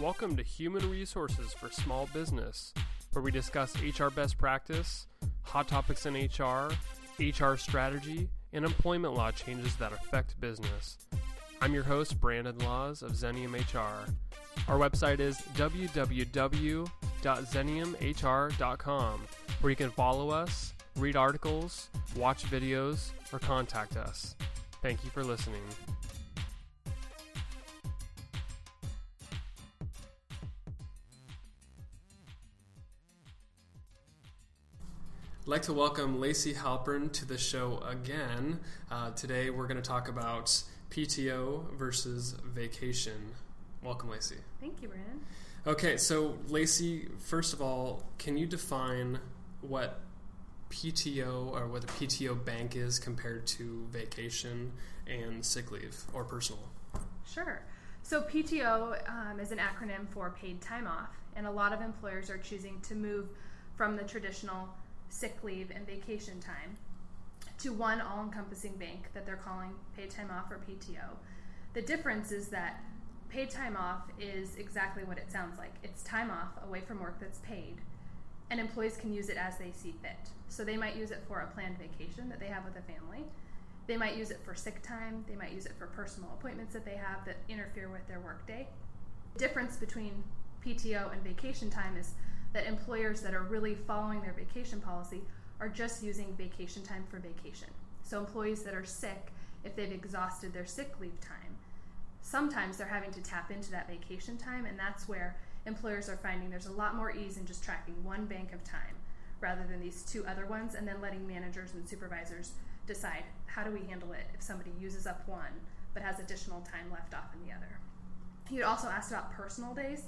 Welcome to Human Resources for Small Business, where we discuss HR best practice, hot topics in HR, HR strategy, and employment law changes that affect business. I'm your host, Brandon Laws of Xenium HR. Our website is www.xeniumhr.com, where you can follow us, read articles, watch videos, or contact us. Thank you for listening. I'd like to welcome Lacey Halpern to the show again. Uh, today we're going to talk about PTO versus vacation. Welcome, Lacey. Thank you, Brandon. Okay, so Lacey, first of all, can you define what PTO or what a PTO bank is compared to vacation and sick leave or personal? Sure. So PTO um, is an acronym for paid time off, and a lot of employers are choosing to move from the traditional sick leave and vacation time to one all encompassing bank that they're calling paid time off or PTO. The difference is that paid time off is exactly what it sounds like it's time off away from work that's paid, and employees can use it as they see fit. So they might use it for a planned vacation that they have with a family. They might use it for sick time. They might use it for personal appointments that they have that interfere with their workday. The difference between PTO and vacation time is that employers that are really following their vacation policy are just using vacation time for vacation. So employees that are sick, if they've exhausted their sick leave time, sometimes they're having to tap into that vacation time, and that's where employers are finding there's a lot more ease in just tracking one bank of time rather than these two other ones, and then letting managers and supervisors decide how do we handle it if somebody uses up one but has additional time left off in the other. You'd also asked about personal days.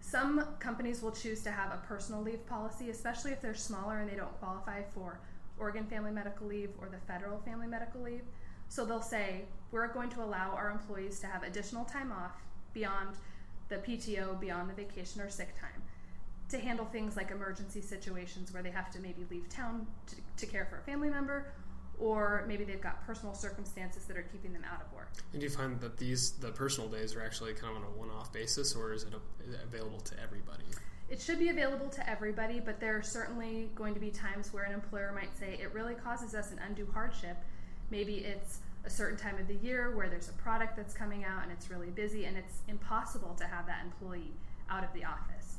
Some companies will choose to have a personal leave policy, especially if they're smaller and they don't qualify for Oregon Family Medical Leave or the Federal Family Medical Leave. So they'll say, we're going to allow our employees to have additional time off beyond the PTO, beyond the vacation or sick time, to handle things like emergency situations where they have to maybe leave town to, to care for a family member or maybe they've got personal circumstances that are keeping them out of work. And do you find that these the personal days are actually kind of on a one-off basis, or is it a, available to everybody? It should be available to everybody, but there are certainly going to be times where an employer might say it really causes us an undue hardship. Maybe it's a certain time of the year where there's a product that's coming out and it's really busy, and it's impossible to have that employee out of the office.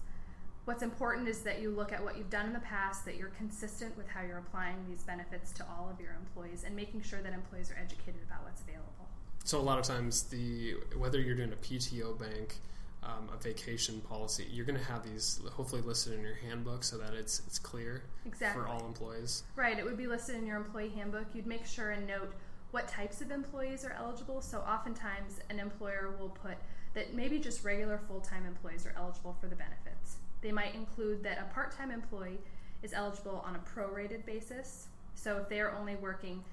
What's important is that you look at what you've done in the past, that you're consistent with how you're applying these benefits to all of your employees, and making sure that employees are educated about what's available. So a lot of times, the whether you're doing a PTO bank, um, a vacation policy, you're going to have these hopefully listed in your handbook so that it's it's clear exactly. for all employees. Right. It would be listed in your employee handbook. You'd make sure and note what types of employees are eligible. So oftentimes, an employer will put that maybe just regular full time employees are eligible for the benefits. They might include that a part time employee is eligible on a prorated basis. So if they are only working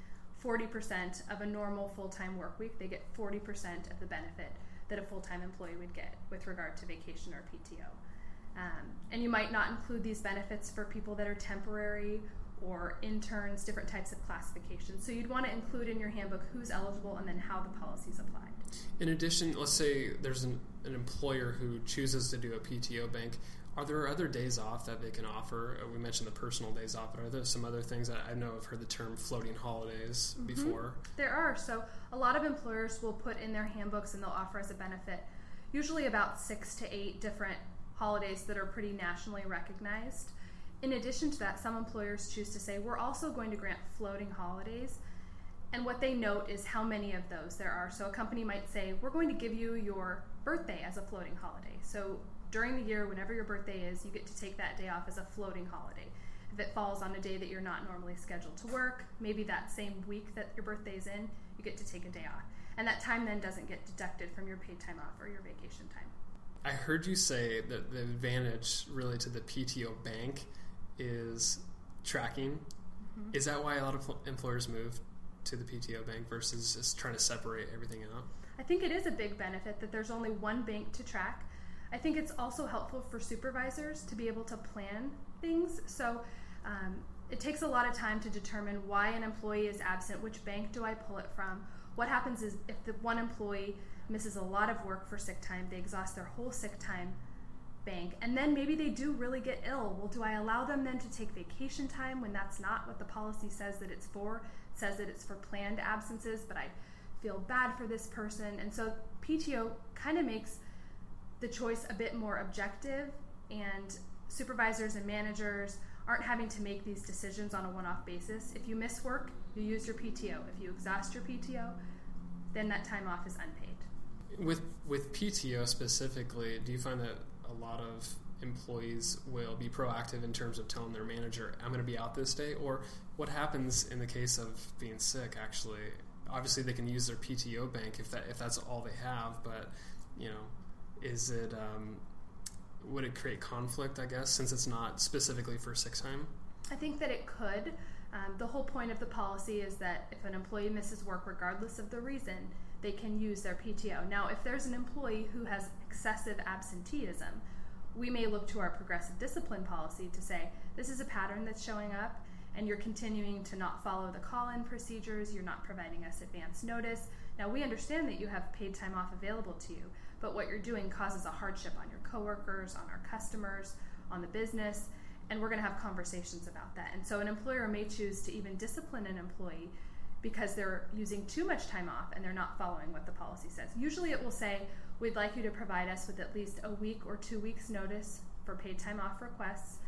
40% of a normal full time work week, they get 40% of the benefit that a full time employee would get with regard to vacation or PTO. Um, and you might not include these benefits for people that are temporary or interns, different types of classifications. So you'd want to include in your handbook who's eligible and then how the policy is applied. In addition, let's say there's an, an employer who chooses to do a PTO bank. Are there other days off that they can offer? Uh, we mentioned the personal days off, but are there some other things that I know I've heard the term floating holidays mm-hmm. before? There are. So a lot of employers will put in their handbooks and they'll offer as a benefit usually about six to eight different holidays that are pretty nationally recognized. In addition to that, some employers choose to say, we're also going to grant floating holidays. And what they note is how many of those there are. So a company might say, we're going to give you your birthday as a floating holiday. So during the year, whenever your birthday is, you get to take that day off as a floating holiday. If it falls on a day that you're not normally scheduled to work, maybe that same week that your birthday is in, you get to take a day off. And that time then doesn't get deducted from your paid time off or your vacation time. I heard you say that the advantage really to the PTO bank is tracking. Mm-hmm. Is that why a lot of employers move to the PTO bank versus just trying to separate everything out? I think it is a big benefit that there's only one bank to track I think it's also helpful for supervisors to be able to plan things. So um, it takes a lot of time to determine why an employee is absent, which bank do I pull it from. What happens is if the one employee misses a lot of work for sick time, they exhaust their whole sick time bank, and then maybe they do really get ill. Well, do I allow them then to take vacation time when that's not what the policy says that it's for? It says that it's for planned absences, but I feel bad for this person. And so PTO kind of makes the choice a bit more objective, and supervisors and managers aren't having to make these decisions on a one off basis. If you miss work, you use your PTO. If you exhaust your PTO, then that time off is unpaid. With with PTO specifically, do you find that a lot of employees will be proactive in terms of telling their manager, I'm going to be out this day? Or what happens in the case of being sick, actually? Obviously, they can use their PTO bank if, that, if that's all they have, but, you know, is it, um, would it create conflict, I guess, since it's not specifically for sick time? I think that it could. Um, the whole point of the policy is that if an employee misses work, regardless of the reason, they can use their PTO. Now, if there's an employee who has excessive absenteeism, we may look to our progressive discipline policy to say, this is a pattern that's showing up, and you're continuing to not follow the call in procedures, you're not providing us advance notice. Now, we understand that you have paid time off available to you, but what you're doing causes a hardship on your coworkers, on our customers, on the business, and we're going to have conversations about that. And so, an employer may choose to even discipline an employee because they're using too much time off and they're not following what the policy says. Usually it will say, We'd like you to provide us with at least a week or two weeks' notice for paid time off requests.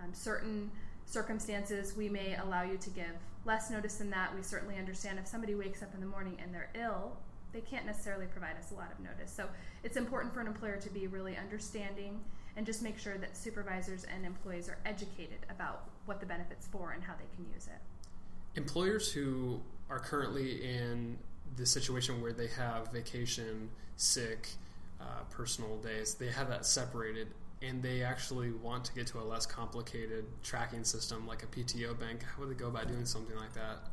Um, certain circumstances, we may allow you to give less notice than that. We certainly understand if somebody wakes up in the morning and they're ill, they can't necessarily provide us a lot of notice. So it's important for an employer to be really understanding and just make sure that supervisors and employees are educated about what the benefits for and how they can use it. Employers who are currently in the situation where they have vacation, sick, uh, personal days, they have that separated and they actually want to get to a less complicated tracking system like a PTO bank. How would they go about doing something like that?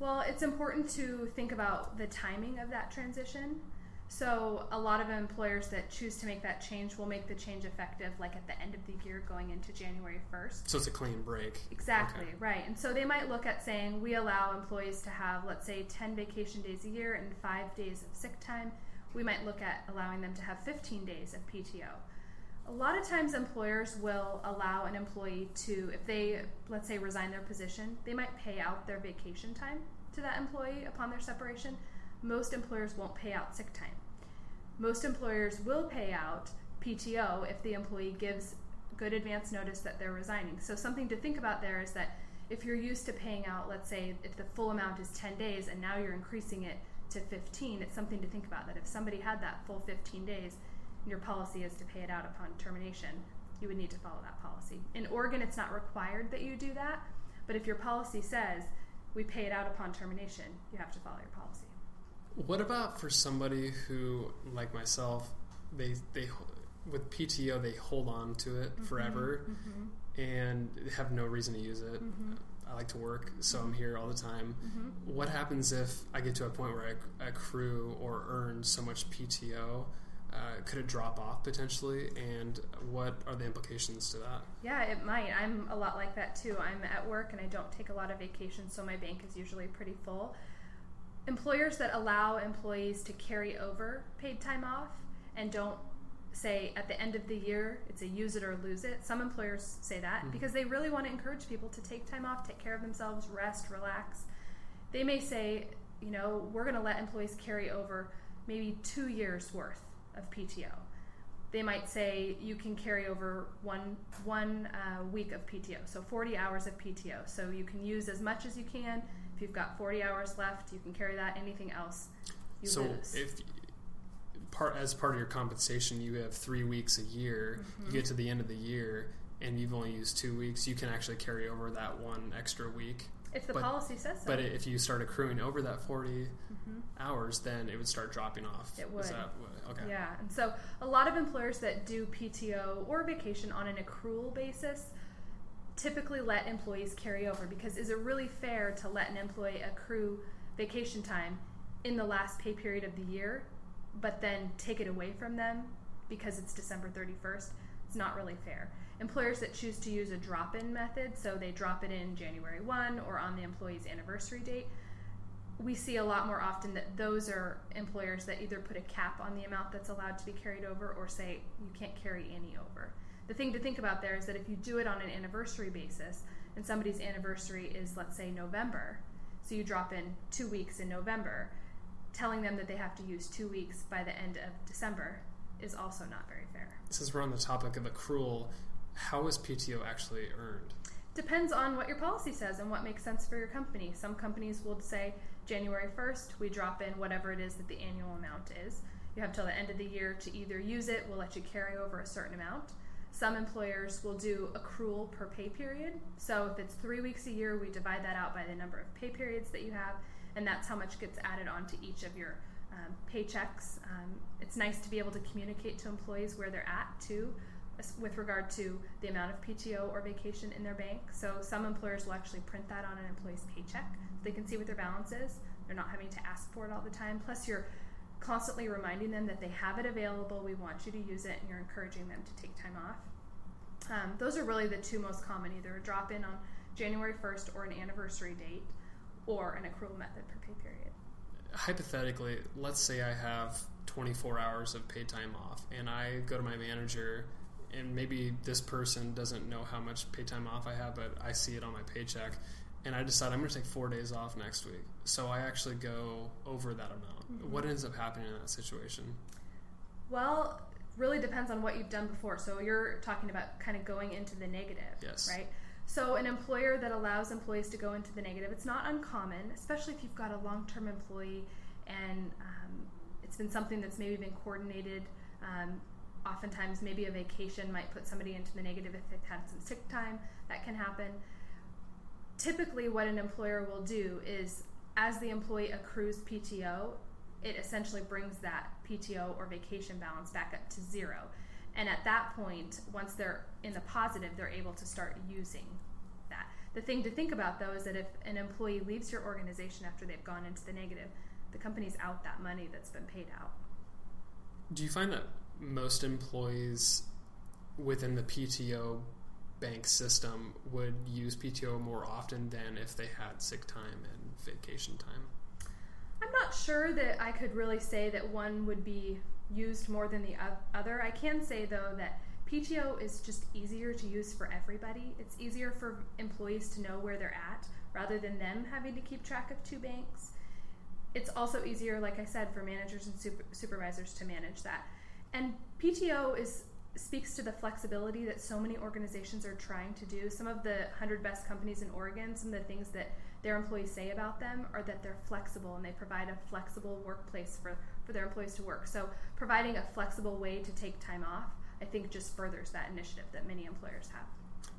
Well, it's important to think about the timing of that transition. So a lot of employers that choose to make that change will make the change effective like at the end of the year going into January 1st. So it's a clean break. Exactly, okay. right. And so they might look at saying we allow employees to have let's say 10 vacation days a year and 5 days of sick time. We might look at allowing them to have 15 days of PTO. A lot of times employers will allow an employee to if they let's say resign their position, they might pay out their vacation time to that employee upon their separation most employers won't pay out sick time. Most employers will pay out PTO if the employee gives good advance notice that they're resigning. So, something to think about there is that if you're used to paying out, let's say, if the full amount is 10 days and now you're increasing it to 15, it's something to think about that if somebody had that full 15 days your policy is to pay it out upon termination, you would need to follow that policy. In Oregon, it's not required that you do that, but if your policy says we pay it out upon termination, you have to follow your policy. What about for somebody who, like myself, they they with PTO they hold on to it mm-hmm, forever mm-hmm. and have no reason to use it. Mm-hmm. I like to work, so I'm here all the time. Mm-hmm. What happens if I get to a point where I accrue or earn so much PTO? Uh, could it drop off potentially? And what are the implications to that? Yeah, it might. I'm a lot like that too. I'm at work and I don't take a lot of vacation, so my bank is usually pretty full employers that allow employees to carry over paid time off and don't say at the end of the year it's a use it or lose it. Some employers say that mm-hmm. because they really want to encourage people to take time off, take care of themselves, rest, relax. They may say, you know, we're going to let employees carry over maybe two years worth of PTO. They might say you can carry over one one uh, week of PTO, so 40 hours of PTO. So you can use as much as you can if you've got 40 hours left, you can carry that. Anything else, you so lose. if part as part of your compensation, you have three weeks a year. Mm-hmm. You get to the end of the year, and you've only used two weeks. You can actually carry over that one extra week. If the but, policy says so. But if you start accruing over that 40 mm-hmm. hours, then it would start dropping off. It would. That, okay. Yeah. And so a lot of employers that do PTO or vacation on an accrual basis typically let employees carry over because is it really fair to let an employee accrue vacation time in the last pay period of the year but then take it away from them because it's December 31st? It's not really fair. Employers that choose to use a drop in method, so they drop it in January 1 or on the employee's anniversary date, we see a lot more often that those are employers that either put a cap on the amount that's allowed to be carried over or say you can't carry any over. The thing to think about there is that if you do it on an anniversary basis and somebody's anniversary is, let's say, November, so you drop in two weeks in November, telling them that they have to use two weeks by the end of December is also not very fair. Since we're on the topic of accrual, how is PTO actually earned? Depends on what your policy says and what makes sense for your company. Some companies will say January 1st, we drop in whatever it is that the annual amount is. You have till the end of the year to either use it, we'll let you carry over a certain amount. Some employers will do accrual per pay period. So if it's three weeks a year, we divide that out by the number of pay periods that you have, and that's how much gets added onto each of your um, paychecks. Um, it's nice to be able to communicate to employees where they're at too with regard to the amount of PTO or vacation in their bank. So some employers will actually print that on an employee's paycheck so they can see what their balance is. They're not having to ask for it all the time. Plus, you're constantly reminding them that they have it available. We want you to use it, and you're encouraging them to take time off. Um, those are really the two most common either a drop in on January 1st or an anniversary date, or an accrual method per pay period. Hypothetically, let's say I have 24 hours of paid time off, and I go to my manager and maybe this person doesn't know how much paid time off I have, but I see it on my paycheck, and I decide I'm going to take four days off next week. So I actually go over that amount. Mm-hmm. What ends up happening in that situation? Well, really depends on what you've done before. So you're talking about kind of going into the negative, yes. right? So an employer that allows employees to go into the negative, it's not uncommon, especially if you've got a long-term employee and um, it's been something that's maybe been coordinated. Um, oftentimes maybe a vacation might put somebody into the negative if they've had some sick time that can happen typically what an employer will do is as the employee accrues pto it essentially brings that pto or vacation balance back up to zero and at that point once they're in the positive they're able to start using that the thing to think about though is that if an employee leaves your organization after they've gone into the negative the company's out that money that's been paid out do you find that most employees within the PTO bank system would use PTO more often than if they had sick time and vacation time? I'm not sure that I could really say that one would be used more than the other. I can say though that PTO is just easier to use for everybody. It's easier for employees to know where they're at rather than them having to keep track of two banks. It's also easier, like I said, for managers and super- supervisors to manage that. And PTO is speaks to the flexibility that so many organizations are trying to do. Some of the 100 best companies in Oregon, some of the things that their employees say about them are that they're flexible and they provide a flexible workplace for, for their employees to work. So, providing a flexible way to take time off, I think, just furthers that initiative that many employers have.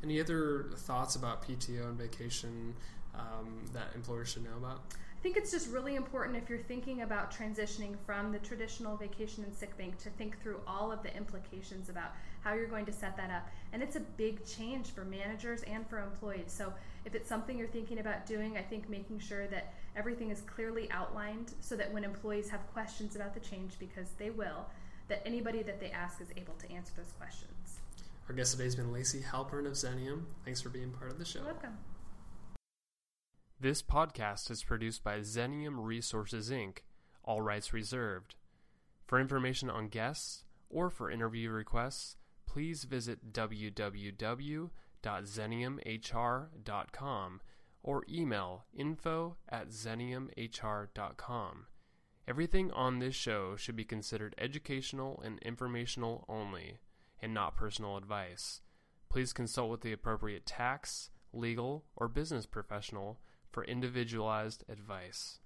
Any other thoughts about PTO and vacation um, that employers should know about? I think it's just really important if you're thinking about transitioning from the traditional vacation and sick bank to think through all of the implications about how you're going to set that up. And it's a big change for managers and for employees. So if it's something you're thinking about doing, I think making sure that everything is clearly outlined so that when employees have questions about the change, because they will, that anybody that they ask is able to answer those questions. Our guest today has been Lacey Halpern of Xenium. Thanks for being part of the show. You're welcome. This podcast is produced by Xenium Resources Inc., all rights reserved. For information on guests or for interview requests, please visit www.xeniumhr.com or email info at xeniumhr.com. Everything on this show should be considered educational and informational only, and not personal advice. Please consult with the appropriate tax, legal, or business professional for individualized advice.